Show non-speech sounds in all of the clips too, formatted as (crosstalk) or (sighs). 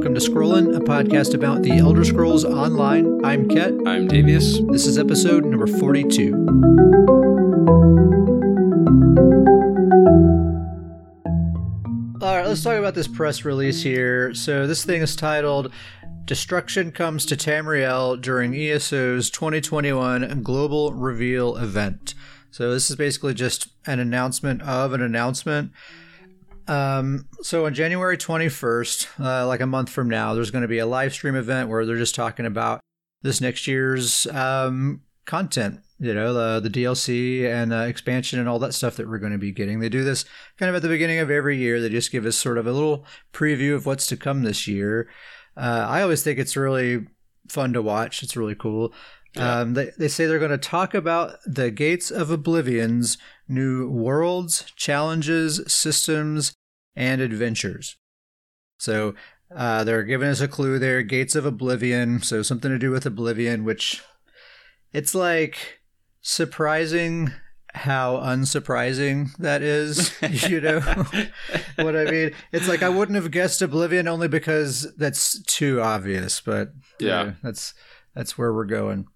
welcome to Scrollin', a podcast about the Elder Scrolls Online. I'm Ket. I'm Davius. This is episode number 42. All right, let's talk about this press release here. So, this thing is titled Destruction Comes to Tamriel during ESO's 2021 Global Reveal event. So, this is basically just an announcement of an announcement. Um, so on January 21st, uh, like a month from now, there's going to be a live stream event where they're just talking about this next year's um, content, you know, the, the DLC and uh, expansion and all that stuff that we're going to be getting. They do this kind of at the beginning of every year. They just give us sort of a little preview of what's to come this year. Uh, I always think it's really fun to watch. It's really cool. Yeah. Um, they, they say they're going to talk about the Gates of Oblivion's new worlds, challenges, systems, and adventures. So uh, they're giving us a clue there Gates of Oblivion. So something to do with Oblivion, which it's like surprising how unsurprising that is. (laughs) you know (laughs) what I mean? It's like I wouldn't have guessed Oblivion only because that's too obvious, but yeah, that's that's where we're going.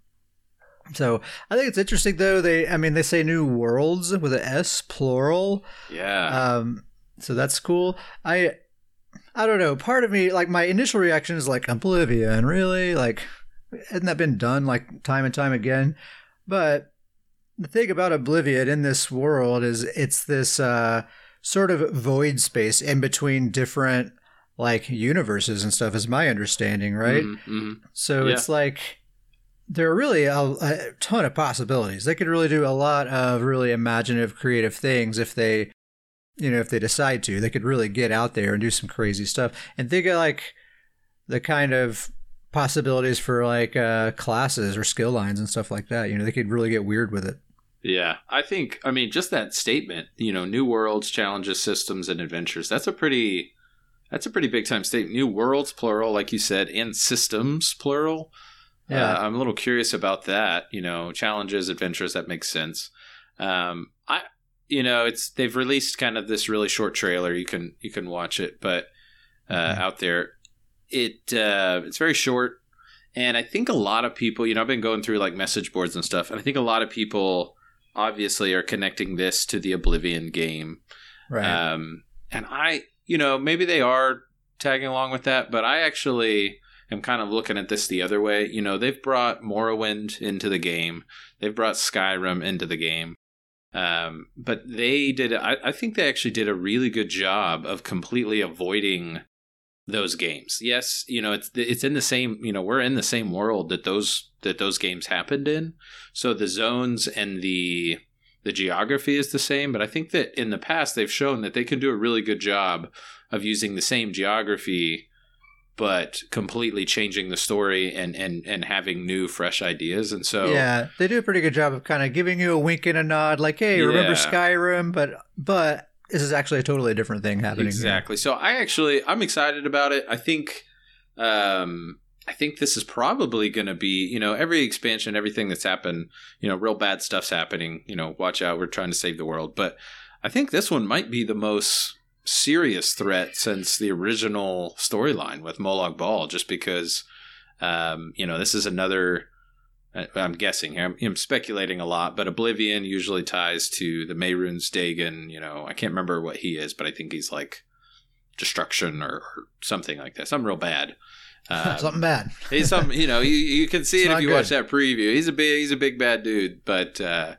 So I think it's interesting though. They, I mean, they say new worlds with an S, plural. Yeah. Um, so that's cool. I I don't know. Part of me, like my initial reaction is like Oblivion, really? Like, hasn't that been done like time and time again? But the thing about Oblivion in this world is it's this uh, sort of void space in between different like universes and stuff, is my understanding, right? Mm-hmm, mm-hmm. So yeah. it's like there are really a, a ton of possibilities. They could really do a lot of really imaginative, creative things if they you know, if they decide to, they could really get out there and do some crazy stuff. And think of like the kind of possibilities for like uh, classes or skill lines and stuff like that. You know, they could really get weird with it. Yeah, I think I mean just that statement. You know, new worlds, challenges, systems, and adventures. That's a pretty that's a pretty big time statement. New worlds, plural, like you said, and systems, plural. Yeah, uh, I'm a little curious about that. You know, challenges, adventures. That makes sense. Um, I you know, it's they've released kind of this really short trailer. You can you can watch it, but uh, mm-hmm. out there, it uh, it's very short, and I think a lot of people, you know, I've been going through like message boards and stuff, and I think a lot of people obviously are connecting this to the Oblivion game, right? Um, and I, you know, maybe they are tagging along with that, but I actually am kind of looking at this the other way. You know, they've brought Morrowind into the game, they've brought Skyrim into the game. Um, but they did, I, I think they actually did a really good job of completely avoiding those games. Yes, you know, it's it's in the same, you know, we're in the same world that those that those games happened in. So the zones and the the geography is the same, but I think that in the past they've shown that they can do a really good job of using the same geography but completely changing the story and and and having new fresh ideas and so yeah they do a pretty good job of kind of giving you a wink and a nod like hey yeah. remember skyrim but but this is actually a totally different thing happening exactly here. so i actually i'm excited about it i think um I think this is probably going to be, you know, every expansion, everything that's happened, you know, real bad stuff's happening. You know, watch out, we're trying to save the world. But I think this one might be the most serious threat since the original storyline with Molag Bal, just because, um, you know, this is another. Uh, I'm guessing here. I'm, I'm, speculating a lot, but Oblivion usually ties to the Mehrunes Dagon. You know, I can't remember what he is, but I think he's like destruction or, or something like that. Something real bad. (laughs) Um, something bad. he's some, you know, you, you can see it if you good. watch that preview. He's a big, he's a big bad dude, but uh,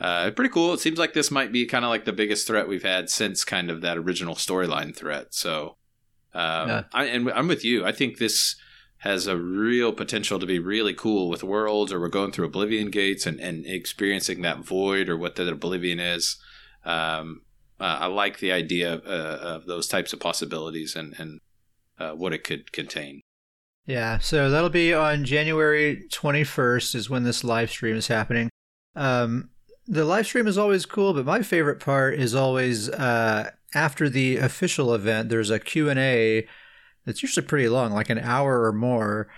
uh, pretty cool. It seems like this might be kind of like the biggest threat we've had since kind of that original storyline threat. So, um, yeah. I, and I'm with you. I think this has a real potential to be really cool with worlds, or we're going through Oblivion gates and, and experiencing that void or what that Oblivion is. Um, uh, I like the idea of, uh, of, those types of possibilities and, and uh, what it could contain. Yeah, so that'll be on January 21st is when this live stream is happening. Um, the live stream is always cool, but my favorite part is always uh, after the official event. There's a Q and A that's usually pretty long, like an hour or more,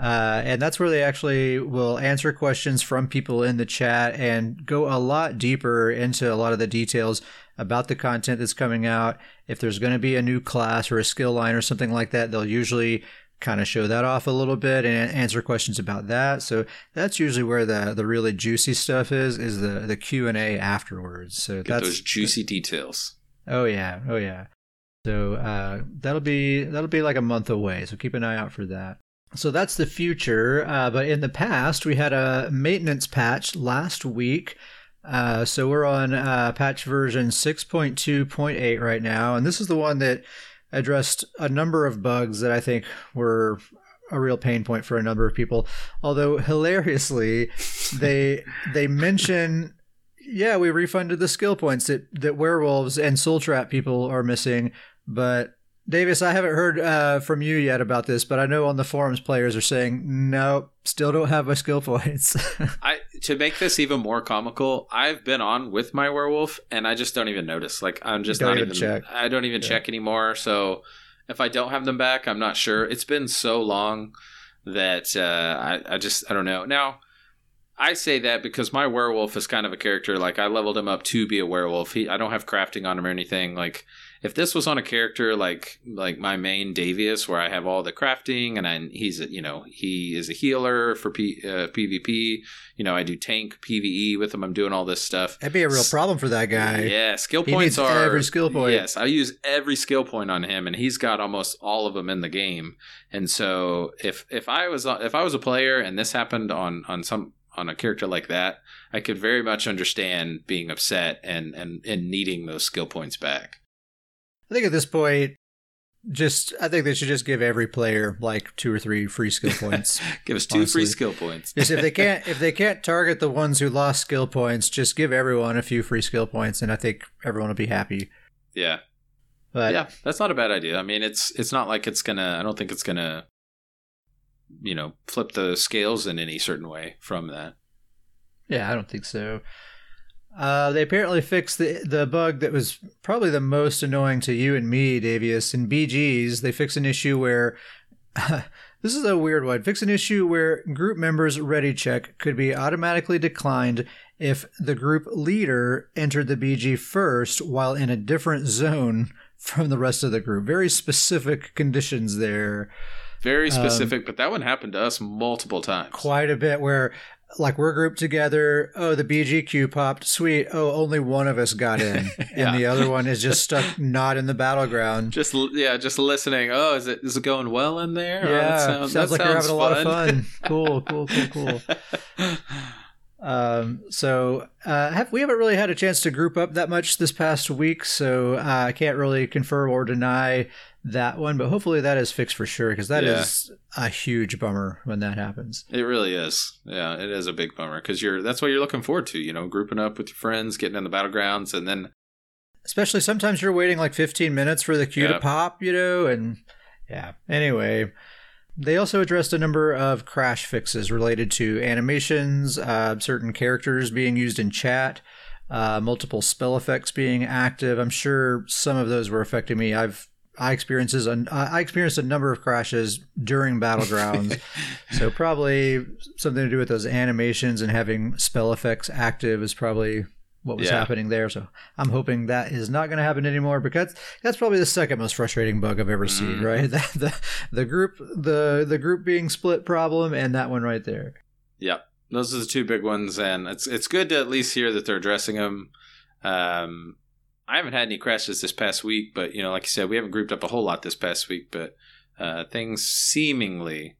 Uh, and that's where they actually will answer questions from people in the chat and go a lot deeper into a lot of the details about the content that's coming out. If there's going to be a new class or a skill line or something like that, they'll usually kind of show that off a little bit and answer questions about that. So that's usually where the the really juicy stuff is is the the Q and A afterwards. So Get that's those juicy details. Oh yeah, oh yeah. So uh, that'll be that'll be like a month away. So keep an eye out for that. So that's the future. Uh, but in the past, we had a maintenance patch last week. Uh, so we're on uh, patch version 6.2.8 right now, and this is the one that addressed a number of bugs that I think were a real pain point for a number of people. Although hilariously, they they mention, yeah, we refunded the skill points that that werewolves and soul trap people are missing, but Davius, I haven't heard uh, from you yet about this, but I know on the forums players are saying no, still don't have my skill points. (laughs) I to make this even more comical, I've been on with my werewolf and I just don't even notice. Like I'm just not even even check. I don't even Yeah. check anymore. So if I don't have them back, I'm not sure. It's been so long that uh, I I just I don't know. Now I say that because my werewolf is kind of a character. Like I leveled him up to be a werewolf. He I don't have crafting on him or anything. Like if this was on a character like like my main Davius, where I have all the crafting and I, he's a, you know he is a healer for P, uh, PvP. You know I do tank PVE with him. I'm doing all this stuff. That'd be a real problem for that guy. Yeah, skill He points are every skill point. Yes, I use every skill point on him, and he's got almost all of them in the game. And so if if I was if I was a player and this happened on on some on a character like that, I could very much understand being upset and and and needing those skill points back. I think at this point, just I think they should just give every player like two or three free skill (laughs) points. Give us two free skill points. just if they (laughs) can't if they can't target the ones who lost skill points, just give everyone a few free skill points, and I think everyone will be happy. Yeah, But yeah, that's not a bad idea. I mean, it's it's not like it's gonna. I don't think it's gonna, you know, flip the scales in any certain way from that. Yeah, I don't think so. Uh, they apparently fixed the the bug that was probably the most annoying to you and me, Davius. In BGs, they fixed an issue where (laughs) this is a weird one. Fix an issue where group members' ready check could be automatically declined if the group leader entered the BG first while in a different zone (laughs) from the rest of the group. Very specific conditions there. Very Um, specific, but that one happened to us multiple times. quite a bit where like we're grouped together oh the bgq popped sweet oh only one of us got in Yeah. (laughs) and the other one is just stuck not in the battleground Just yeah, just listening. Oh, is it is it going well in there? Oh, yeah that sounds, sounds, like you're having a lot of fun. fun (laughs) cool cool cool cool (laughs) um so uh have we haven't really had a chance to group up that much this past week so uh, i can't really confirm or deny that one but hopefully that is fixed for sure because that is Yeah. a huge bummer when that happens It really is. Yeah, it is a big bummer because you're that's what you're looking forward to. You know, grouping up with your friends, getting in the battlegrounds, and then especially sometimes you're waiting like 15 minutes for the queue to pop you know and yeah anyway they also addressed a number of crash fixes related to animations uh, certain characters being used in chat uh, multiple spell effects being active i'm sure some of those were affecting me i've I experiences an, I experienced a number of crashes during battlegrounds, (laughs) so probably something to do with those animations and having spell effects active is probably what was Yeah. happening there. So I'm hoping that is not going to happen anymore because that's probably the second most frustrating bug I've ever seen. Mhm. Right, (laughs) the, the the group the the group being split problem and that one right there. Yep, those are the two big ones, and it's it's good to at least hear that they're addressing them. Um, I haven't had any crashes this past week, but you know, like you said, we haven't grouped up a whole lot this past week, but uh, things seemingly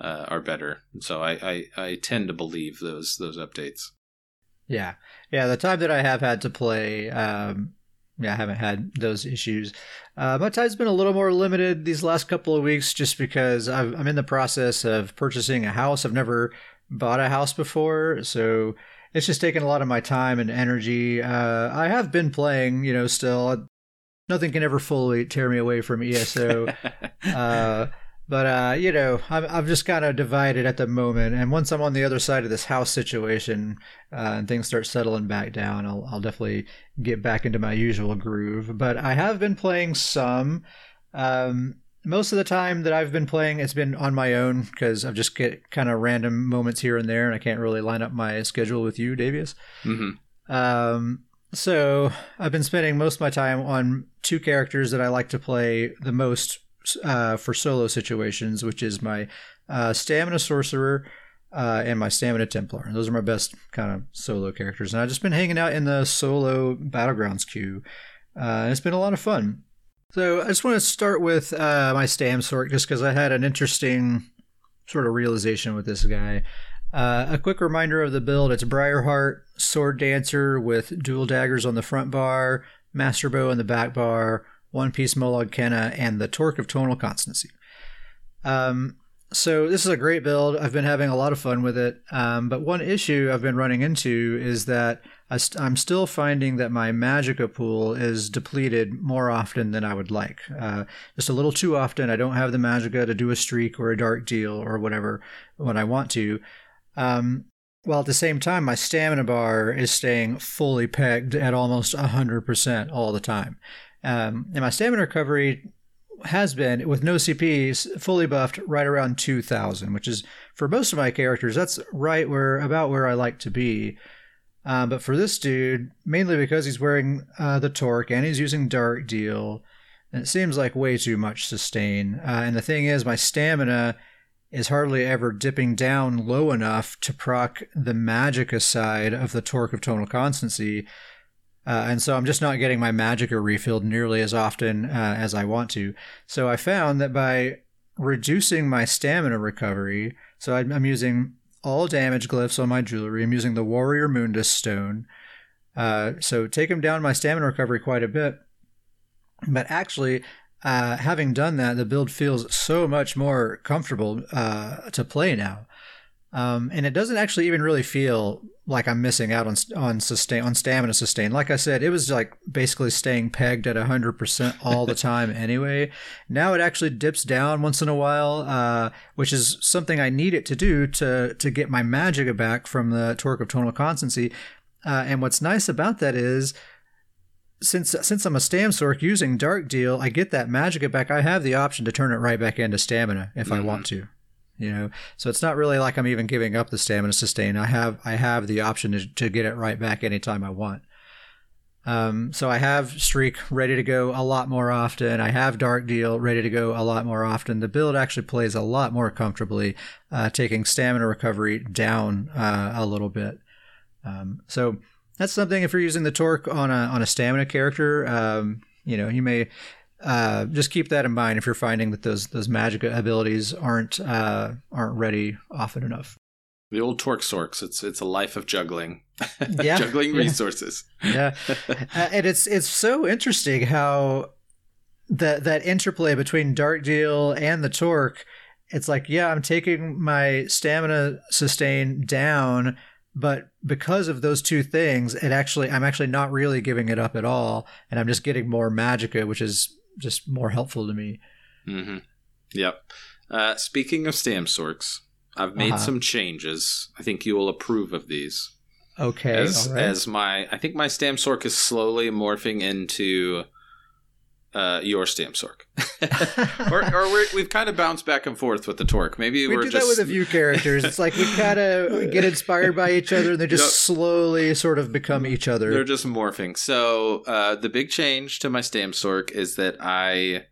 uh, are better. So I, I I tend to believe those those updates. Yeah, yeah. The time that I have had to play, um, yeah, I haven't had those issues. Uh, my time's been a little more limited these last couple of weeks, just because I've, I'm in the process of purchasing a house. I've never bought a house before, so it's just taken a lot of my time and energy. Uh, I have been playing, you know, still. Nothing can ever fully tear me away from ESO. (laughs) uh, but uh, you know, I'm I'm just kind of divided at the moment. And once I'm on the other side of this house situation uh, and things start settling back down, I'll I'll definitely get back into my usual groove. But I have been playing some. Um, most of the time that I've been playing, it's been on my own because I've just get kind of random moments here and there, and I can't really line up my schedule with you, Davius. Mm-hmm. Um, so I've been spending most of my time on two characters that I like to play the most uh, for solo situations, which is my uh, stamina sorcerer uh, and my stamina templar. Those are my best kind of solo characters, and I've just been hanging out in the solo battlegrounds queue. Uh, it's been a lot of fun. So I just want to start with uh, my Stam Sorc just because I had an interesting sort of realization with this guy. Uh, a quick reminder of the build it's Briarheart, Sword Dancer with dual daggers on the front bar, Master Bow on the back bar, One Piece Molag Kena, and the Torc of Tonal Constancy. Um, so this is a great build. I've been having a lot of fun with it. Um, but one issue I've been running into is that I st- I'm still finding that my Magicka pool is depleted more often than I would like. Uh, just a little too often. I don't have the Magicka to do a streak or a dark deal or whatever when I want to. Um, while at the same time, my stamina bar is staying fully pegged at almost 100% all the time. Um, and my stamina recovery has been with no CPs fully buffed right around 2000, which is for most of my characters, that's right where about where I like to be. Uh, but for this dude, mainly because he's wearing uh, the torque and he's using Dark Deal, and it seems like way too much sustain. Uh, and the thing is, my stamina is hardly ever dipping down low enough to proc the Magicka side of the Torc of Tonal Constancy. Uh, and so I'm just not getting my Magicka refilled nearly as often uh, as I want to. So I found that by reducing my stamina recovery, so I'm using all damage glyphs on my jewelry. I'm using the Warrior Mundus stone. Uh, so take him down my stamina recovery quite a bit. But actually, uh, having done that, the build feels so much more comfortable uh, to play now. Um, and it doesn't actually even really feel like I'm missing out on on sustain on stamina sustain. Like I said, it was like basically staying pegged at hundred percent all the (laughs) time anyway. Now it actually dips down once in a while, uh, which is something I need it to do to to get my magic back from the torc of tonal constancy. Uh, and what's nice about that is since since I'm a Stam Sorc using Dark Deal, I get that Magicka back. I have the option to turn it right back into stamina if mm-hmm. I want to you know? So it's not really like i'm even giving up the stamina sustain. I have i have the option to, to get it right back anytime i want. Um, so i have streak ready to go a lot more often. I have dark deal ready to go a lot more often. The build actually plays a lot more comfortably uh, taking stamina recovery down uh, a little bit. Um, so that's something if you're using the torque on a on a stamina character um, you know you may uh, just keep that in mind if you're finding that those those magic abilities aren't uh, aren't ready often enough. The old torque sorcs. It's it's a life of juggling, (laughs) yeah. juggling resources. yeah, (laughs) uh, and it's it's so interesting how that that interplay between Dark Deal and the torque. It's like, yeah, I'm taking my stamina sustain down, but because of those two things, it actually I'm actually not really giving it up at all, and I'm just getting more magicka, which is just more helpful to me. Mm-hmm. Yep. Uh, speaking of stam sorcs, I've made uh-huh. some changes. I think you will approve of these. Okay. As, right. as my, I think my stam sorc is slowly morphing into uh, your stam sorc, (laughs) (laughs) or, or we have kind of bounced back and forth with the torque. Maybe we are do just... that with a few characters. It's like we kind of (laughs) get inspired by each other, and they just slowly sort of become each other. They're just morphing. So uh, the big change to my stam sorc is that I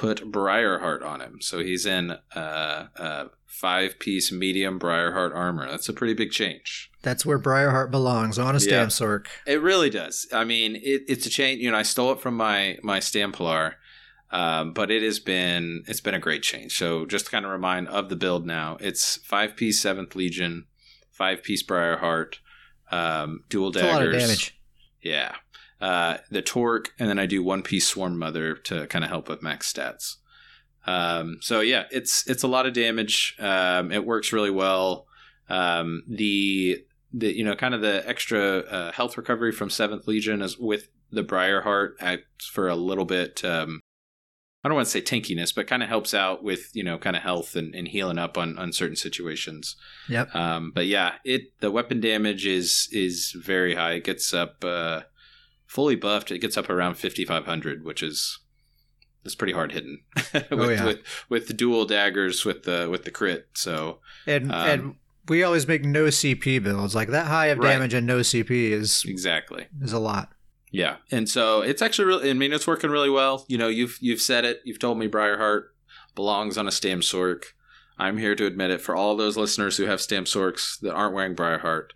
put Briarheart on him. So he's in uh, uh, five piece medium Briarheart armor. That's a pretty big change. That's where Briarheart belongs on a Stam Sorc. It really does. I mean, it, it's a change. You know, I stole it from my my Stamplar, um, but it has been it's been a great change. So just to kind of remind of the build now, it's five piece Seventh Legion, five piece Briarheart, um, dual daggers. damage. Yeah. Uh, the torque, and then I do one piece Swarm Mother to kind of help with max stats. Um, so yeah, it's it's a lot of damage. Um, it works really well. Um, the the you know kind of the extra uh, health recovery from Seventh Legion is with the Briarheart acts for a little bit. Um, I don't want to say tankiness, but kind of helps out with you know kind of health and, and healing up on, on certain situations. Yep. Um, but yeah, it the weapon damage is is very high. It gets up uh, fully buffed. It gets up around fifty five hundred, which is it's pretty hard hitting (laughs) with, Oh, yeah. with with the dual daggers with the with the crit. So And Um, and we always make no CP builds. Like that high of Right. damage and no CP is exactly. is a lot. Yeah, and so it's actually really. I mean, it's working really well. You know, you've you've said it. You've told me Briarheart belongs on a Stam Sorc. I'm here to admit it. For all those listeners who have Stam Sorcs that aren't wearing Briarheart,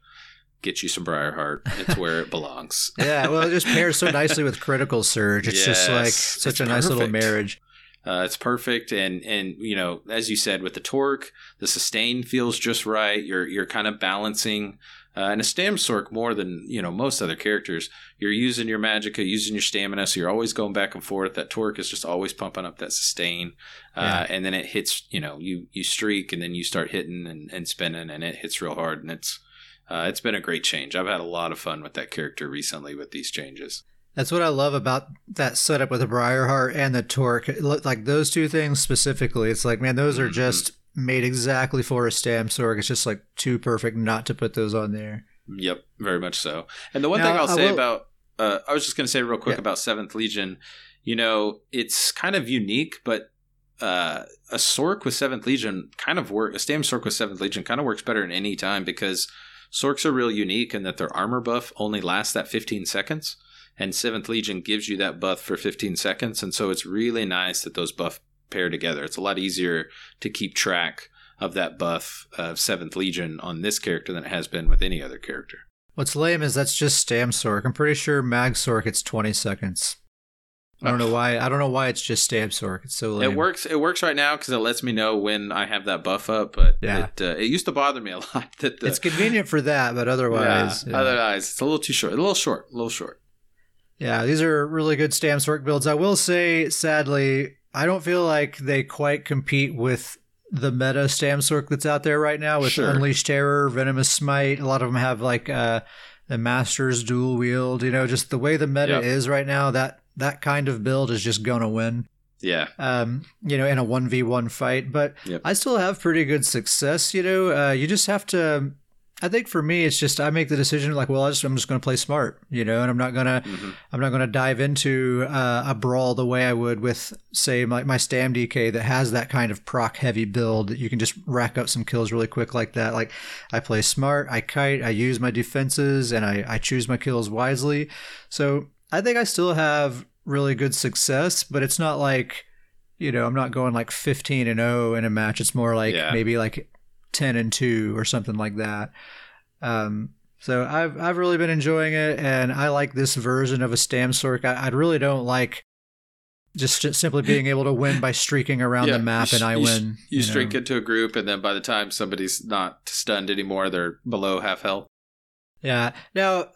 get you some Briarheart. It's where it belongs. (laughs) Yeah, well, it just pairs so nicely with Critical Surge. It's just like such a nice little marriage. Uh, it's perfect, and and you know, as you said, with the torque, the sustain feels just right. You're you're kind of balancing. Uh, and a stam sorc more than you know most other characters. You're using your magicka, using your stamina, so you're always going back and forth. That torque is just always pumping up that sustain, uh, Yeah. and then it hits. You know, you you streak, and then you start hitting and, and spinning, and it hits real hard. And it's uh, it's been a great change. I've had a lot of fun with that character recently with these changes. That's what I love about that setup with the Briarheart and the Torque. Look like those two things specifically. It's like, man, those are Mhm. just made exactly for a Stam Sorc. It's just like too perfect not to put those on there. Yep, very much so. And the one Now, thing I'll I say will- about, uh, I was just going to say real quick Yeah. about Seventh Legion. You know, it's kind of unique, but uh, a Sorc with Seventh Legion kind of work. A Stam Sorc with Seventh Legion kind of works better in any time because Sorcs are real unique in that their armor buff only lasts that 15 seconds, and Seventh Legion gives you that buff for 15 seconds, and so it's really nice that those buff pair together. It's a lot easier to keep track of that buff of Seventh Legion on this character than it has been with any other character. What's lame is that's just Stam Sorc. I'm pretty sure Mag Sorc it's 20 seconds. I don't know why. I don't know why it's just Stam Sorc. It's so lame. It works. It works right now because it lets me know when I have that buff up. But Yeah. it, uh, it used to bother me a (laughs) lot that the, It's convenient for that, but otherwise, yeah, yeah. otherwise it's a little too short. A little short. A little short. Yeah, these are really good Stam Sorc builds. I will say, sadly, I don't feel like they quite compete with the meta Stam Sorc that's out there right now with Sure. Unleashed Terror, Venomous Smite. A lot of them have like uh, the Master's Dual Wield. You know, just the way the meta Yep. is right now, that that kind of build is just gonna win. Yeah. Um, you know, in a one v one fight. But Yep. I still have pretty good success. You know, uh, you just have to. I think for me, it's just I make the decision like, well, I just, I'm just going to play smart, you know, and I'm not gonna hmm I'm not going to dive into uh, a brawl the way I would with, say, my, my Stam DK that has that kind of proc heavy build that you can just rack up some kills really quick like that. Like, I play smart, I kite, I use my defenses, and I, I choose my kills wisely. So I think I still have really good success, but it's not like, you know, I'm not going like 15 and 0 in a match. It's more like Yeah. maybe like 10 and 2 or something like that. Um, so I've I've really been enjoying it, and I like this version of a Stam Sorc. I, I really don't like just, simply being able to win by streaking around Yeah, the map you and I you win. You, know. streak into a group, and then by the time somebody's not stunned anymore, they're below half health. Yeah. Now,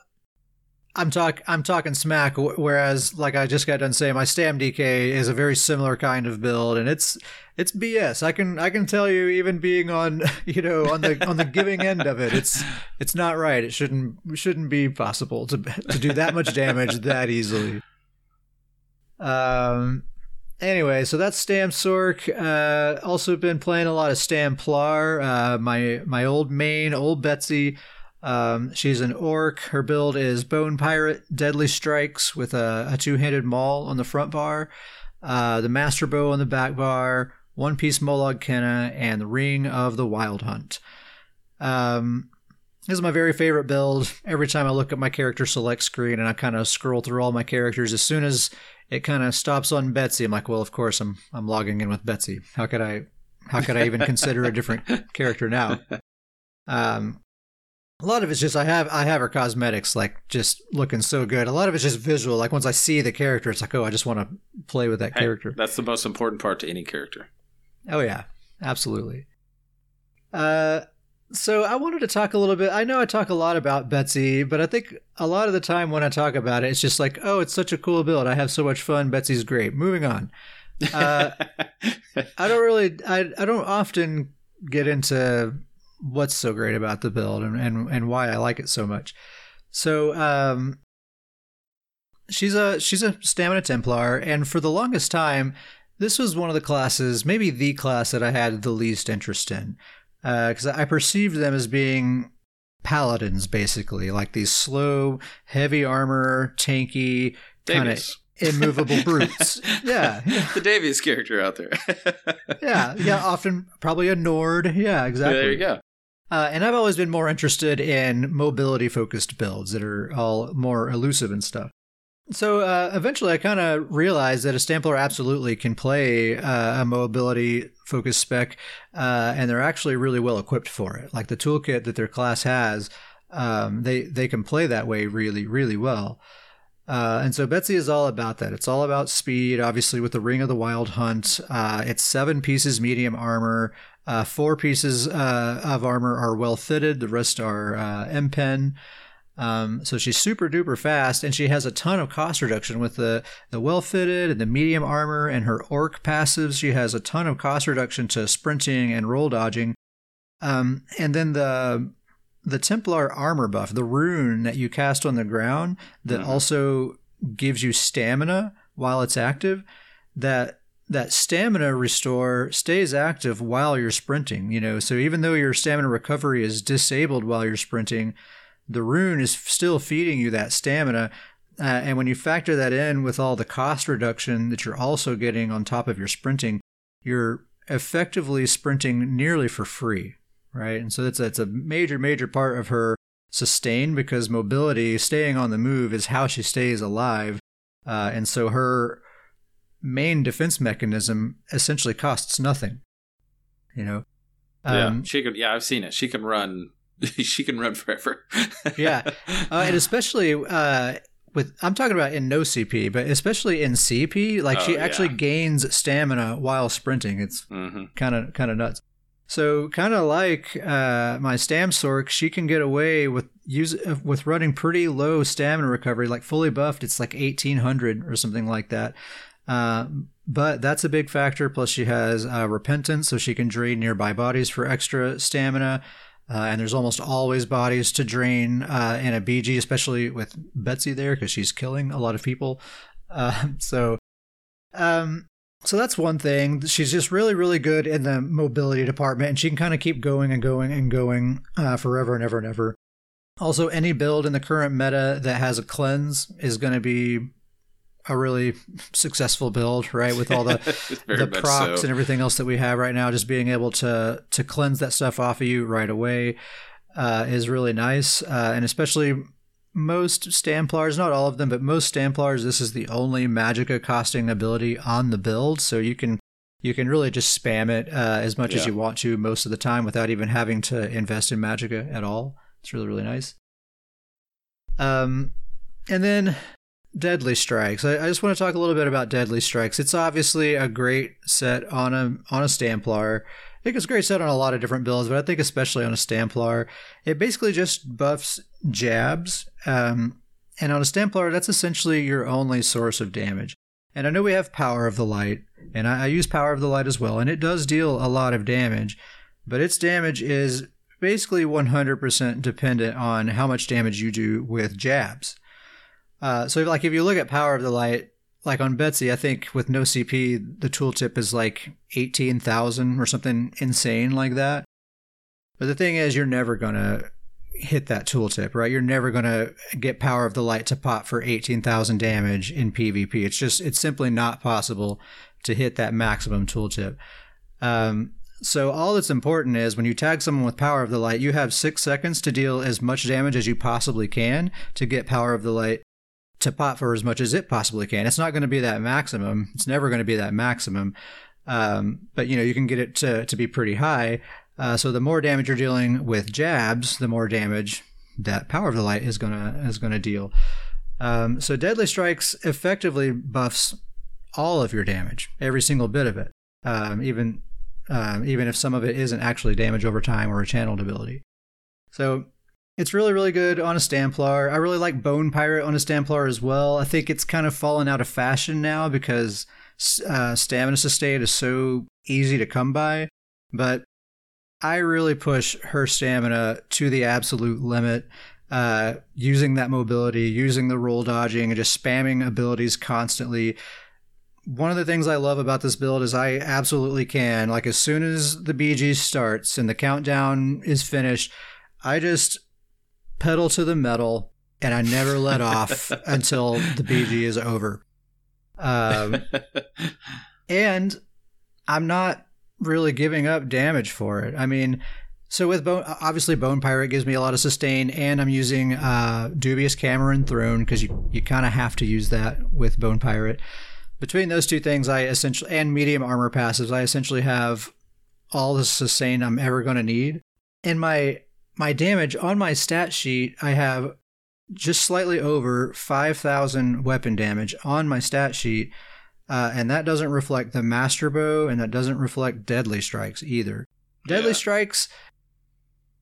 I'm talk I'm talking smack. Whereas, like I just got done saying, my Stam DK is a very similar kind of build, and it's it's BS. I can I can tell you, even being on (laughs) you know on the on the giving end of it, it's it's not right. It shouldn't shouldn't be possible to to do that much damage that easily. Um. Anyway, so that's Stam Sorc. Uh, also been playing a lot of Stamplar. Uh, my my old main, old Betsy. Um, she's an orc. Her build is Bone Pirate, Deadly Strikes with a, a two-handed maul on the front bar, uh, the Master Bow on the back bar, One Piece Molag Kena, and the Ring of the Wild Hunt. Um, this is my very favorite build. Every time I look at my character select screen and I kind of scroll through all my characters, as soon as it kind of stops on Betsy, I'm like, well, of course I'm I'm logging in with Betsy. How could I how could I even consider a different (laughs) character now? Um, a lot of it's just I have I have her cosmetics like just looking so good. A lot of it's just visual. Like once I see the character, it's like, oh, I just want to play with that Hey, character. That's the most important part to any character. Oh yeah, absolutely. Uh, so I wanted to talk a little bit. I know I talk a lot about Betsy, but I think a lot of the time when I talk about it, it's just like, oh, it's such a cool build. I have so much fun. Betsy's great. Moving on. Uh, (laughs) I don't really, I, I don't often get into what's so great about the build and, and, and why I like it so much. So, um, she's a, she's a stamina Templar. And for the longest time, this was one of the classes, maybe the class that I had the least interest in. Uh, cause I perceived them as being paladins, basically, like these slow, heavy armor, tanky, kind of immovable (laughs) brutes. Yeah, yeah. the Davius character out there. yeah, yeah. Often, probably a Nord. Yeah, exactly. there you go. Uh, and I've always been more interested in mobility focused builds that are all more elusive and stuff. So uh, eventually, I kind of realized that a Stamplar absolutely can play uh, a mobility focused spec, uh, and they're actually really well equipped for it. Like the toolkit that their class has, um, they they can play that way really really well. Uh, and so Betsy is all about that. It's all about speed, obviously, with the Ring of the Wild Hunt. Uh, it's seven pieces medium armor. Uh, four pieces uh, of armor are well fitted. The rest are uh, M pen. Um, so she's super duper fast, and she has a ton of cost reduction with the the well fitted and the medium armor and her orc passives. She has a ton of cost reduction to sprinting and roll dodging. Um, and then the the Templar armor buff, the rune that you cast on the ground that mm-hmm. also gives you stamina while it's active. That that stamina restore stays active while you're sprinting. You know, so even though your stamina recovery is disabled while you're sprinting the rune is still feeding you that stamina. Uh, and when you factor that in with all the cost reduction that you're also getting on top of your sprinting, you're effectively sprinting nearly for free, right? And so that's that's a major major part of her sustain because mobility, staying on the move, is how she stays alive. Uh, and so her main defense mechanism essentially costs nothing. You know. Um, yeah, she could. Yeah, I've seen it. She can run (laughs) she can run forever. (laughs) yeah, uh, and especially uh, with I'm talking about in no CP, but especially in CP, like oh, she actually yeah. gains stamina while sprinting. It's kind of kind of nuts. So kind of like uh, my Stam Sorc, she can get away with use with running pretty low stamina recovery, like fully buffed. It's like 1800 or something like that. Uh, but that's a big factor. Plus, she has uh, repentance, so she can drain nearby bodies for extra stamina. Uh, and there's almost always bodies to drain uh, in a BG, especially with Betsy there because she's killing a lot of people. (laughs) Uh, so, um, so that's one thing. She's just really, really good in the mobility department, and she can kind of keep going and going and going uh, forever and ever and ever. Also, any build in the current meta that has a cleanse is going to be a really successful build, right? With all the (laughs) the procs so. and everything else that we have right now, just being able to to cleanse that stuff off of you right away uh, is really nice, uh, and especially most Stamplars, not all of them, but most Stamplars, this is the only Magicka costing ability on the build, so you can you can really just spam it uh, as much yeah. as you want to most of the time without even having to invest in Magicka at all. It's really really nice. Um, and then Deadly Strikes. I, I, just want to talk a little bit about Deadly Strikes. It's obviously a great set on a on a Stamplar. I think it's a great set on a lot of different builds, but I think especially on a Stamplar, it basically just buffs jabs. Um, and on a Stamplar, that's essentially your only source of damage. And I know we have Power of the Light, and I, I use Power of the Light as well, and it does deal a lot of damage, but its damage is basically 100% dependent on how much damage you do with jabs. Uh, so, like, if you look at Power of the Light, like on Betsy, I think with no CP, the tooltip is like 18,000 or something insane like that. But the thing is, you're never going to hit that tooltip, right? You're never going to get Power of the Light to pop for 18,000 damage in PvP. It's just, it's simply not possible to hit that maximum tooltip. Um, so all that's important is when you tag someone with Power of the Light, you have six seconds to deal as much damage as you possibly can to get Power of the Light to pop for as much as it possibly can. It's not going to be that maximum. It's never going to be that maximum. Um, but you know, you can get it to, to be pretty high. Uh, so the more damage you're dealing with jabs, the more damage that power of the light is gonna is gonna deal. Um, so deadly strikes effectively buffs all of your damage, every single bit of it, um, even um, even if some of it isn't actually damage over time or a channeled ability. So it's really, really good on a Stamplar. I really like Bone Pirate on a Stamplar as well. I think it's kind of fallen out of fashion now because uh, Stamina Sustain is so easy to come by. But I really push her stamina to the absolute limit, uh, using that mobility, using the roll dodging, and just spamming abilities constantly. One of the things I love about this build is I absolutely can, like, as soon as the BG starts and the countdown is finished, I just pedal to the metal, and I never let off (laughs) until the BG is over. Um, (laughs) and I'm not really giving up damage for it. I mean, so with bone, obviously Bone Pirate gives me a lot of sustain, and I'm using uh, Dubious Camoran Throne because you you kind of have to use that with Bone Pirate. Between those two things, I essentially and medium armor passives, I essentially have all the sustain I'm ever going to need. And my my damage on my stat sheet, I have just slightly over 5,000 weapon damage on my stat sheet, uh, and that doesn't reflect the Master Bow, and that doesn't reflect Deadly Strikes either. Deadly Yeah. Strikes,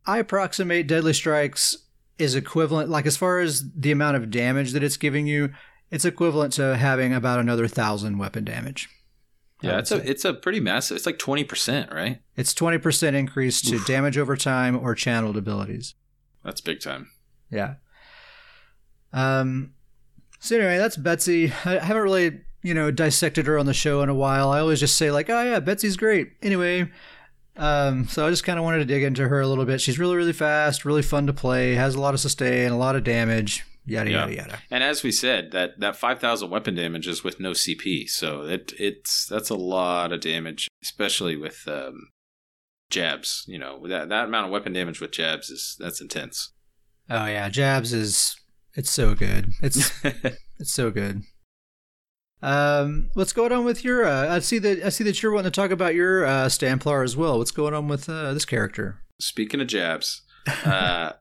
I approximate Deadly Strikes is equivalent, like as far as the amount of damage that it's giving you, it's equivalent to having about another thousand weapon damage. Yeah, would it's a it's a pretty massive. It's like twenty percent, right? It's 20% increase to Oof. damage over time or channeled abilities. That's big time. Yeah. Um. So anyway, that's Betsy. I haven't really, you know, dissected her on the show in a while. I always just say like, "Oh yeah, Betsy's great." Anyway, um, so I just kind of wanted to dig into her a little bit. She's really, really fast, really fun to play, has a lot of sustain, a lot of damage, yada Yeah. yada yada. And as we said, that that five thousand weapon damage is with no CP, so it it's that's a lot of damage, especially with um, jabs. You know, that that amount of weapon damage with jabs is that's intense. Oh yeah, jabs is it's so good. It's (laughs) It's so good. Um, what's going on with your? Uh, I see that I see that you're wanting to talk about your uh, Stamplar as well. What's going on with uh, this character? Speaking of jabs, uh,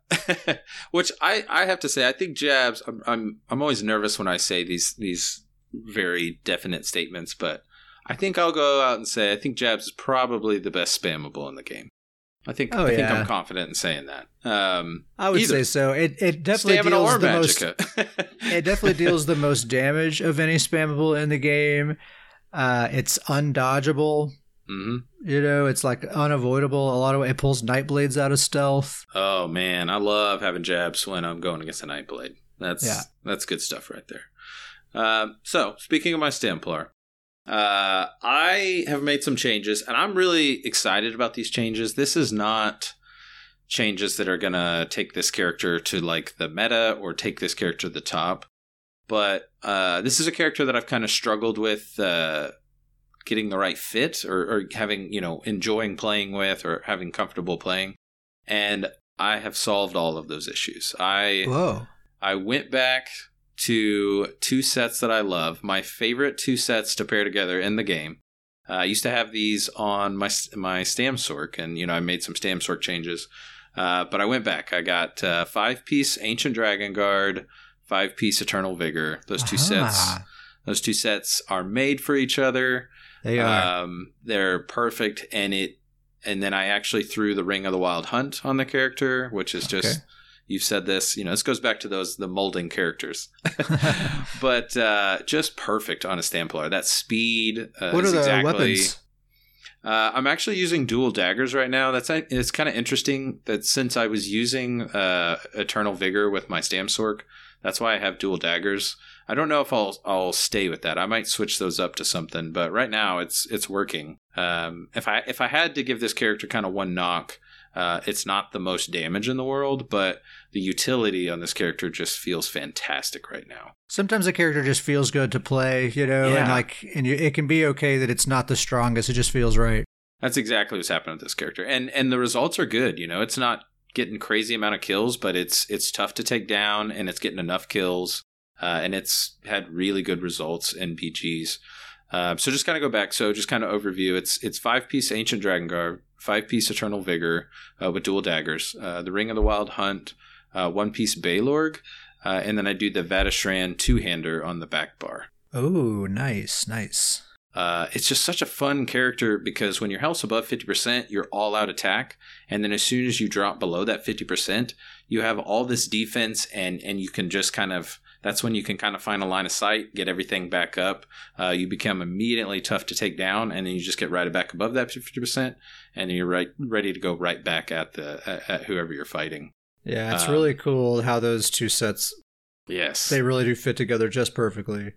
(laughs) which I, I have to say, I think jabs. I'm, I'm I'm always nervous when I say these these very definite statements, but I think I'll go out and say I think jabs is probably the best spammable in the game. I think Oh, I think. I'm confident in saying that. Um, I would Either. say so. It it definitely stamina deals the most. (laughs) It definitely deals the most damage of any spammable in the game. Uh, it's undodgeable. Hmm You know, it's like unavoidable. A lot of it pulls night blades out of stealth. Oh man, I love having jabs when I'm going against a Nightblade. That's Yeah. that's good stuff right there. Um, so speaking of my Stamplar, uh, I have made some changes, and I'm really excited about these changes. This is not changes that are gonna take this character to like the meta or take this character to the top, but uh, this is a character that I've kind of struggled with. Getting the right fit or, or having you know enjoying playing with or having comfortable playing and I have solved all of those issues. I Whoa! I went back to two sets that I love. My favorite two sets to pair together in the game. Uh, I used to have these on my my Stamsorc, and you know I made some Stamsorc changes. Uh, but I went back. I got uh, five piece Ancient Dragon Guard, five piece Eternal Vigor. Those two sets. Ah, Those two sets are made for each other. They are. Um, they're perfect, and it. And then I actually threw the Ring of the Wild Hunt on the character, which is just Okay. you've said this. You know, this goes back to those the molding characters, (laughs) (laughs) but uh, just perfect on a Stamplar. That speed. Uh, what are the exactly, weapons? Uh, I'm actually using dual daggers right now. That's it's kind of interesting that since I was using uh, Eternal Vigor with my Stamsorc, that's why I have dual daggers. I don't know if I'll I'll stay with that. I might switch those up to something, but right now it's it's working. Um, if I if I had to give this character kind of one knock, uh, it's not the most damage in the world, but the utility on this character just feels fantastic right now. Sometimes a character just feels good to play, you know, and like, and you, it can be okay that it's not the strongest. It just feels right. That's exactly what's happening with this character, and and the results are good. You know, it's not getting crazy amount of kills, but it's it's tough to take down, and it's getting enough kills, uh, and it's had really good results in BGs. Uh, so just kind of go back. So just kind of overview. It's it's five piece Ancient Dragon Guard, five piece Eternal Vigor uh, with dual daggers, uh, the Ring of the Wild Hunt, uh, one piece Balorgh, uh, and then I do the Vateshran two hander on the back bar. Oh, nice, nice. Uh, it's just such a fun character because when your health's above 50%, you're all out attack. And then as soon as you drop below that 50%, you have all this defense and, and you can just kind of, that's when you can kind of find a line of sight, get everything back up. Uh, you become immediately tough to take down and then you just get right back above that 50% and then you're right, ready to go right back at the, at, at whoever you're fighting. Yeah, it's Um, really cool how those two sets Yes. they really do fit together just perfectly.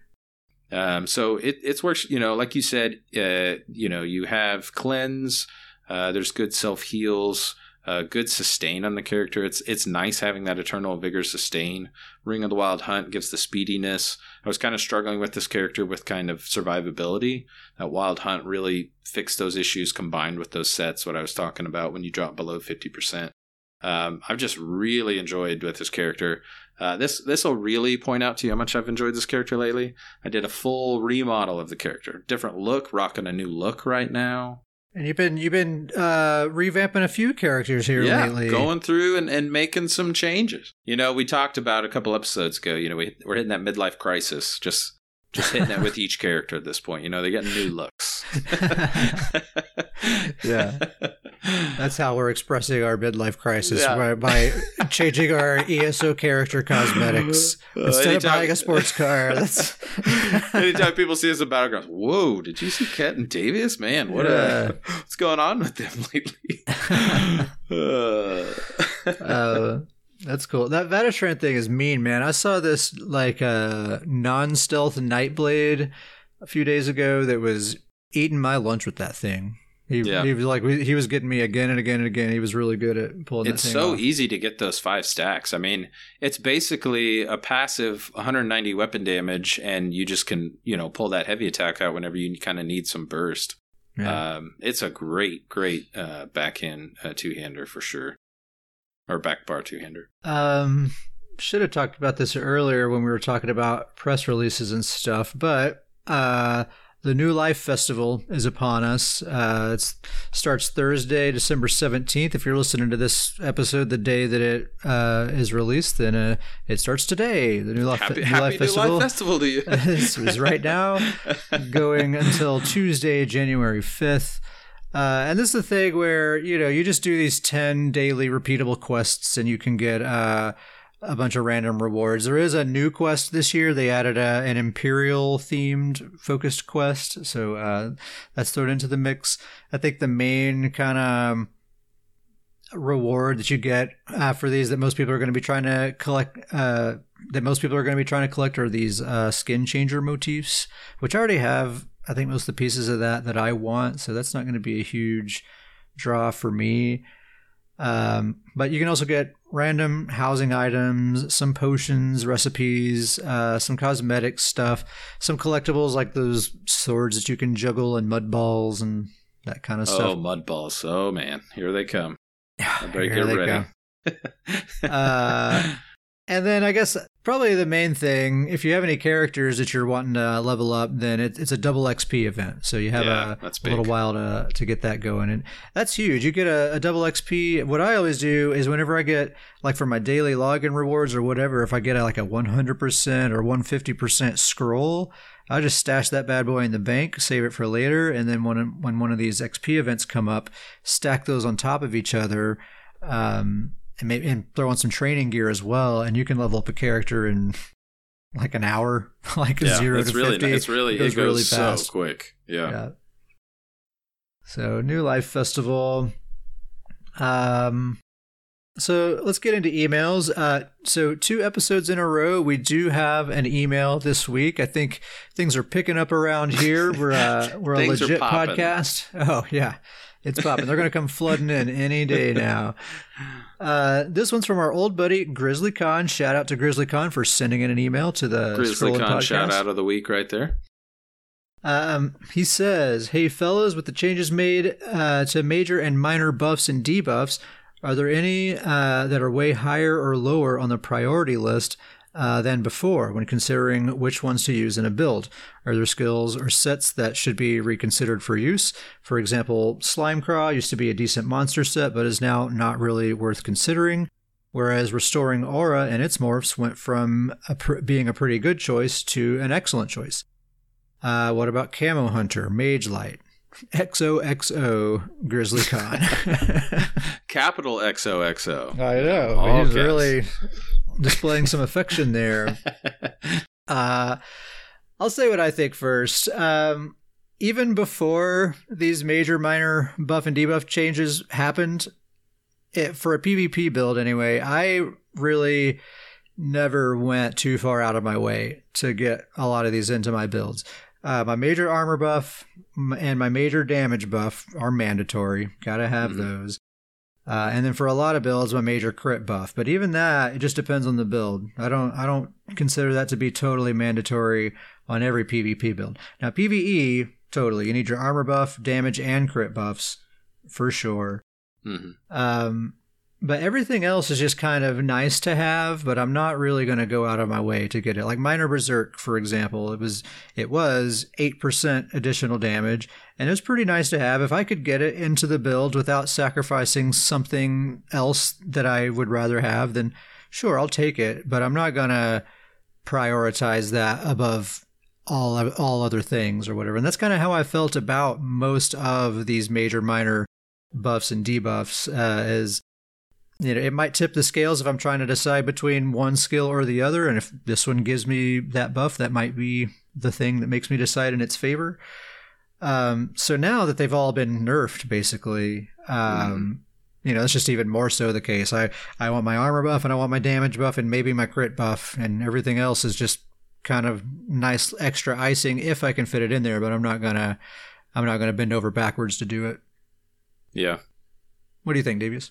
Um, so it it's works. You know, like you said, uh, you know, you have cleanse. Uh, there's good self heals. uh, good sustain on the character. It's it's nice having that eternal vigor sustain. Ring of the Wild Hunt gives the speediness. I was kind of struggling with this character with kind of survivability. That Wild Hunt really fixed those issues combined with those sets. What I was talking about when you drop below fifty percent. Um, I've just really enjoyed with this character. Uh, this this will really point out to you how much I've enjoyed this character lately. I did a full remodel of the character, different look, rocking a new look right now. And you've been you've been uh, revamping a few characters here yeah, lately. going through and, and making some changes. You know, we talked about a couple episodes ago. You know, we we're hitting that midlife crisis. Just just hitting it with each character at this point. You know, they get new looks. (laughs) (laughs) yeah, (laughs) that's how we're expressing our midlife crisis yeah. by, by, (laughs) changing our ESO character cosmetics uh, instead anytime, of buying a sports car. (laughs) That's anytime people see us in battlegrounds. Whoa! Did you see Ket and Davius? Man, what yeah. a, (laughs) what's going on with them lately? uh, uh that's cool. That Vateshran thing is mean, man. I saw this like uh, non-stealth Nightblade a few days ago that was eating my lunch with that thing. He, yeah. he was like he was getting me again and again and again. He was really good at pulling. That. It's so off. easy to get those five stacks. I mean, it's basically a passive 190 weapon damage, and you just can you know pull that heavy attack out whenever you kind of need some burst. Yeah. Um, it's a great, great uh, backhand uh, two hander for sure or back bar two hander. Um, should have talked about this earlier when we were talking about press releases and stuff, but uh, the New Life Festival is upon us. Uh, it starts Thursday, December 17th. If you're listening to this episode the day that it uh, is released, then uh, it starts today. The New Life, happy, New happy Life New Festival, Life Festival to you. (laughs) is right now (laughs) going until Tuesday, January 5th. Uh, and this is the thing where you know you just do these ten daily repeatable quests, and you can get uh, a bunch of random rewards. There is a new quest this year. They added a, an imperial themed focused quest, so uh, that's thrown into the mix. I think the main kind of reward that you get uh, for these that most people are going to be trying to collect uh, that most people are going to be trying to collect are these uh, skin changer motifs, which I already have I think most of the pieces of that that I want. So that's not going to be a huge draw for me. Um, but you can also get random housing items, some potions, recipes, uh, some cosmetic stuff, some collectibles like those swords that you can juggle and mud balls and that kind of stuff. Oh, mud balls! Oh man, here they come. (sighs) I better get ready. (laughs) uh, and then I guess probably the main thing, if you have any characters that you're wanting to level up, then it, it's a double XP event. So you have yeah, a, a, little while to, to get that going. And that's huge. You get a, a, double XP. What I always do is whenever I get, like for my daily login rewards or whatever, if I get a, like a 100% or 150% scroll, I just stash that bad boy in the bank, save it for later. And then when, when one of these XP events come up, stack those on top of each other. Um, and maybe and throw on some training gear as well, and you can level up a character in like an hour, (laughs) like yeah, zero to really, fifty. It's really it goes, it goes really fast. so quick. Yeah. yeah. So New Life Festival. Um, so let's get into emails. Uh, so two episodes in a row, we do have an email this week. I think things are picking up around here. We're uh, (laughs) we're a legit podcast. Oh yeah, it's popping. They're going to come flooding in any day now. Uh, this one's from our old buddy Grizzly Con. Shout out to Grizzly Con for sending in an email to the Grizzly Con podcast. shout out of the week right there. Um, he says, "Hey fellas, with the changes made uh, to major and minor buffs and debuffs, are there any uh, that are way higher or lower on the priority list uh, than before when considering which ones to use in a build? Are there skills or sets that should be reconsidered for use? For example, Slimecraw used to be a decent monster set, but is now not really worth considering. Whereas restoring aura and its morphs went from a pr- being a pretty good choice to an excellent choice. Uh, what about Camo Hunter, Mage Light? (laughs) XOXO Grizzly Con. (laughs) Capital XOXO. I know. All He's caps. really displaying some affection there. (laughs) Uh, I'll say what I think first. Um, even before these major minor buff and debuff changes happened, it, for a PvP build anyway, I really never went too far out of my way to get a lot of these into my builds. Uh, my major armor buff and my major damage buff are mandatory. Gotta have mm-hmm. those. Uh, and then for a lot of builds, my major crit buff. But even that, it just depends on the build. I don't I don't consider that to be totally mandatory on every PvP build. Now PvE, totally. You need your armor buff, damage, and crit buffs for sure. hmm Um, but everything else is just kind of nice to have, but I'm not really going to go out of my way to get it. Like Minor Berserk, for example, it was it was eight percent additional damage, and it was pretty nice to have. If I could get it into the build without sacrificing something else that I would rather have, then sure, I'll take it. But I'm not gonna prioritize that above all all other things or whatever. And that's kind of how I felt about most of these major minor buffs and debuffs. Uh, is you know, it might tip the scales if I'm trying to decide between one skill or the other. And if this one gives me that buff, that might be the thing that makes me decide in its favor. Um, so now that they've all been nerfed, basically, um, you know, that's just even more so the case. I, I want my armor buff and I want my damage buff and maybe my crit buff, and everything else is just kind of nice extra icing if I can fit it in there. But I'm not gonna, I'm not gonna bend over backwards to do it. Yeah. What do you think, Davius?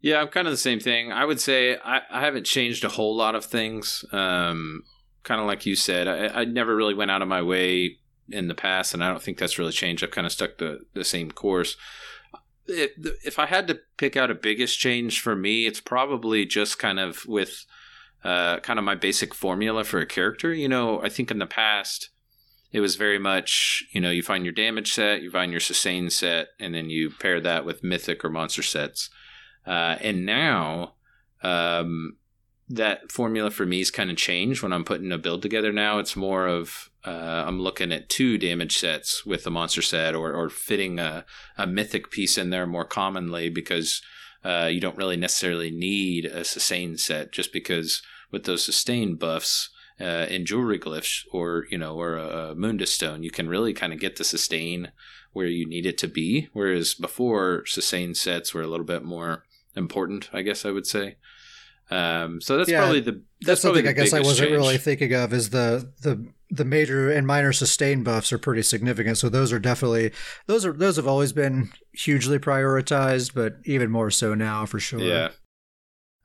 Yeah, I'm kind of the same thing. I would say I, I haven't changed a whole lot of things. Um, kind of like you said, I, I never really went out of my way in the past, and I don't think that's really changed. I've kind of stuck the, the same course. It, if I had to pick out a biggest change for me, it's probably just kind of with uh, kind of my basic formula for a character. You know, I think in the past, it was very much, you know, you find your damage set, you find your sustain set, and then you pair that with mythic or monster sets. Uh, and now, um, that formula for me is kind of changed when I'm putting a build together. Now it's more of uh, I'm looking at two damage sets with the monster set, or or fitting a, a mythic piece in there more commonly because uh, you don't really necessarily need a sustain set just because with those sustain buffs. Uh, in jewelry glyphs or you know or a, a mundus stone you can really kind of get the sustain where you need it to be whereas before sustain sets were a little bit more important, I guess I would say. Um, so that's Yeah, probably the That's, that's, something I guess I wasn't change. really thinking of. Is the the the major and minor sustain buffs are pretty significant. So those are definitely those are those have always been hugely prioritized, but even more so now for sure. Yeah.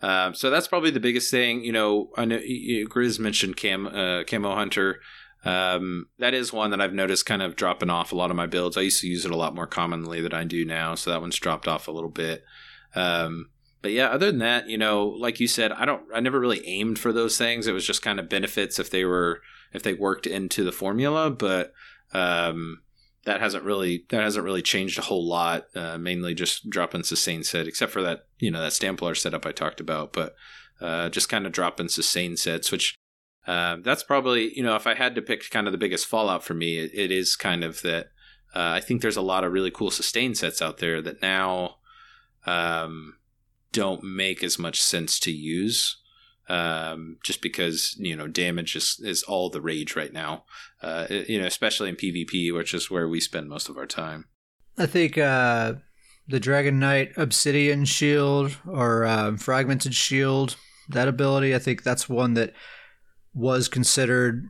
Um, so that's probably the biggest thing. You know, I know Grizz mentioned cam uh, camo hunter. Um, that is one that I've noticed kind of dropping off a lot of my builds. I used to use it a lot more commonly than I do now, so that one's dropped off a little bit. Um, but yeah, other than that, you know, like you said, I don't, I never really aimed for those things. It was just kind of benefits if they were, if they worked into the formula. But um, that hasn't really, that hasn't really changed a whole lot. Uh, mainly just dropping sustain set, except for that, you know, that Stamplar setup I talked about. But uh, just kind of dropping sustain sets, which uh, that's probably, you know, if I had to pick kind of the biggest fallout for me, it, it is kind of that. Uh, I think there's a lot of really cool sustain sets out there that now um, don't make as much sense to use. Um, just because you know damage is, is all the rage right now, uh, you know, especially in PvP, which is where we spend most of our time. I think uh, the Dragon Knight Obsidian Shield or um, Fragmented Shield, that ability, I think that's one that was considered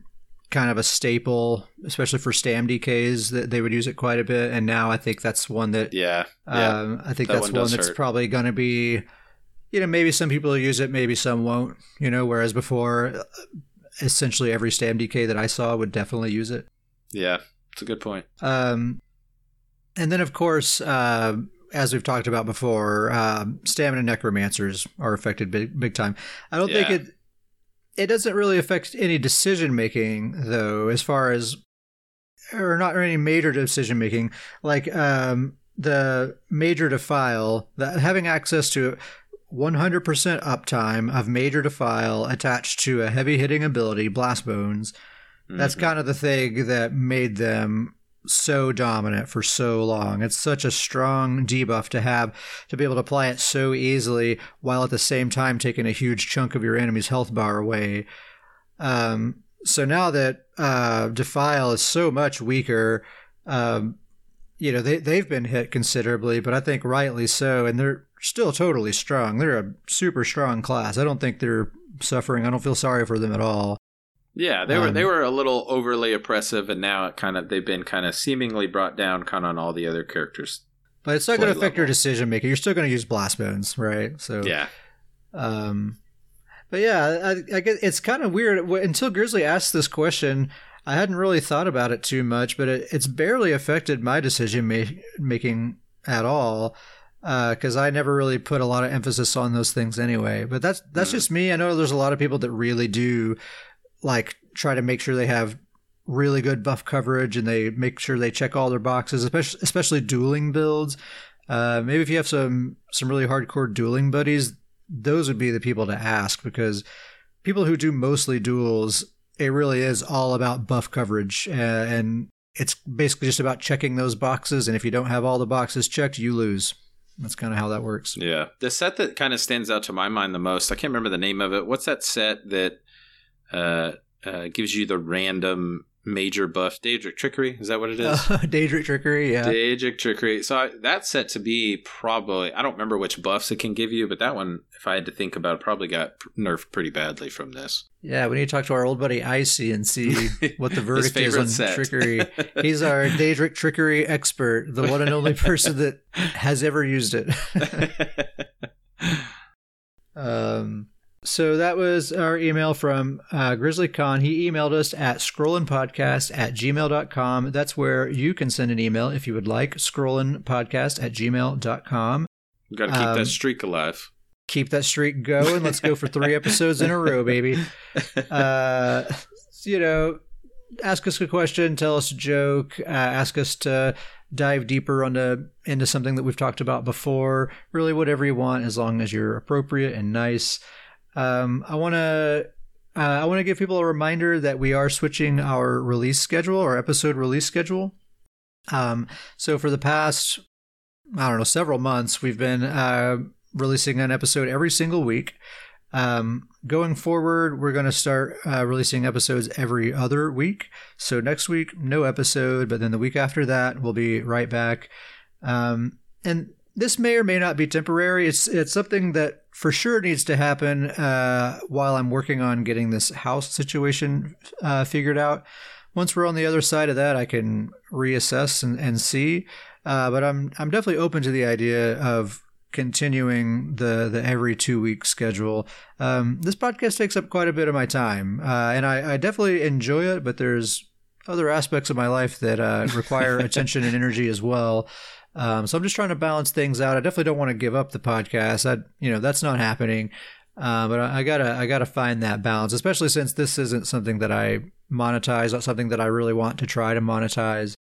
kind of a staple, especially for stam DKs, that they would use it quite a bit. And now I think that's one that Yeah, yeah, Um, I think That that's one one, that's hurt. probably going to be, you know, maybe some people will use it, maybe some won't. You know, whereas before, uh, essentially every Stam DK that I saw would definitely use it. yeah. It's a good point. Um, and then, of course, uh, as we've talked about before, um, stamina necromancers are affected big, big time. I don't think it it doesn't really affect any decision making though, as far as or not any major decision making. Like um, the major defile, that having access to 100% uptime of major defile attached to a heavy hitting ability, blast bones. That's Mhm. kind of the thing that made them so dominant for so long. It's such a strong debuff to have to be able to apply it so easily while at the same time taking a huge chunk of your enemy's health bar away. Um, so now that uh, Defile is so much weaker, um, you know, they, they've been hit considerably, but I think rightly so. And they're still totally strong. They're a super strong class. I don't think they're suffering. I don't feel sorry for them at all. Yeah, they were Um, they were a little overly oppressive, and now it kind of they've been kind of seemingly brought down, kind of on all the other characters. but it's not going to affect your decision making. You're still going to use blast bones, right? So Yeah. Um, but yeah, I, I guess it's kind of weird. Until Grizzly asked this question, I hadn't really thought about it too much, but it, it's barely affected my decision ma- making at all because I never really put a lot of emphasis on those things anyway. But that's that's Mhm. just me. I know there's a lot of people that really do like try to make sure they have really good buff coverage and they make sure they check all their boxes, especially especially dueling builds. Uh, maybe if you have some some really hardcore dueling buddies, those would be the people to ask because people who do mostly duels, it really is all about buff coverage, uh, and it's basically just about checking those boxes. And if you don't have all the boxes checked, you lose. That's kind of how that works. Yeah. The set that kind of stands out to my mind the most, I can't remember the name of it. What's that set that uh, uh, gives you the random major buff? Daedric Trickery? Is that what it is? Uh, (laughs) Daedric trickery, yeah. Daedric Trickery. So I, that's set to be probably, I don't remember which buffs it can give you, but that one, if I had to think about it, probably got nerfed pretty badly from this. Yeah, we need to talk to our old buddy Icy and see (laughs) what the verdict is on set. trickery. (laughs) He's our Daedric trickery expert, the one and only person that has ever used it. Um, so that was our email from uh, Grizzly Khan. He emailed us at scrollinpodcast at gmail.com. That's where you can send an email if you would like. Scrollinpodcast at gmail.com. Got to keep Um, that streak alive. Keep that streak going. Let's go for three (laughs) episodes in a row, baby. Uh, you know, ask us a question, tell us a joke, uh, ask us to dive deeper onto into something that we've talked about before. Really, whatever you want, as long as you're appropriate and nice. Um, I want to. Uh, I want to give people a reminder that we are switching our release schedule, our episode release schedule. Um, so for the past, I don't know, several months, we've been uh, releasing an episode every single week. Um, going forward, we're going to start uh, releasing episodes every other week. So next week, no episode, but then the week after that, we'll be right back. Um, and this may or may not be temporary. It's it's something that for sure needs to happen uh, while I'm working on getting this house situation uh, figured out. Once we're on the other side of that, I can reassess and, and see. Uh, but I'm I'm definitely open to the idea of continuing the the every two week schedule. Um, this podcast takes up quite a bit of my time, uh, and I, I definitely enjoy it. But there's other aspects of my life that uh, require (laughs) attention and energy as well. Um, so I'm just trying to balance things out. I definitely don't want to give up the podcast. That you know that's not happening. Uh, but I, I gotta I gotta find that balance, especially since this isn't something that I monetize, not something that I really want to try to monetize.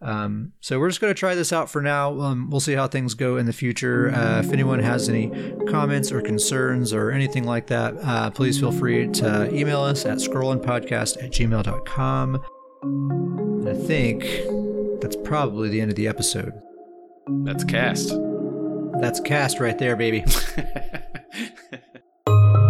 Um, so we're just going to try this out for now. Um, we'll see how things go in the future. Uh, if anyone has any comments or concerns or anything like that, uh, please feel free to email us at scrollinpodcast at gmail.com. And I think that's probably the end of the episode. That's cast. That's cast right there, baby. (laughs)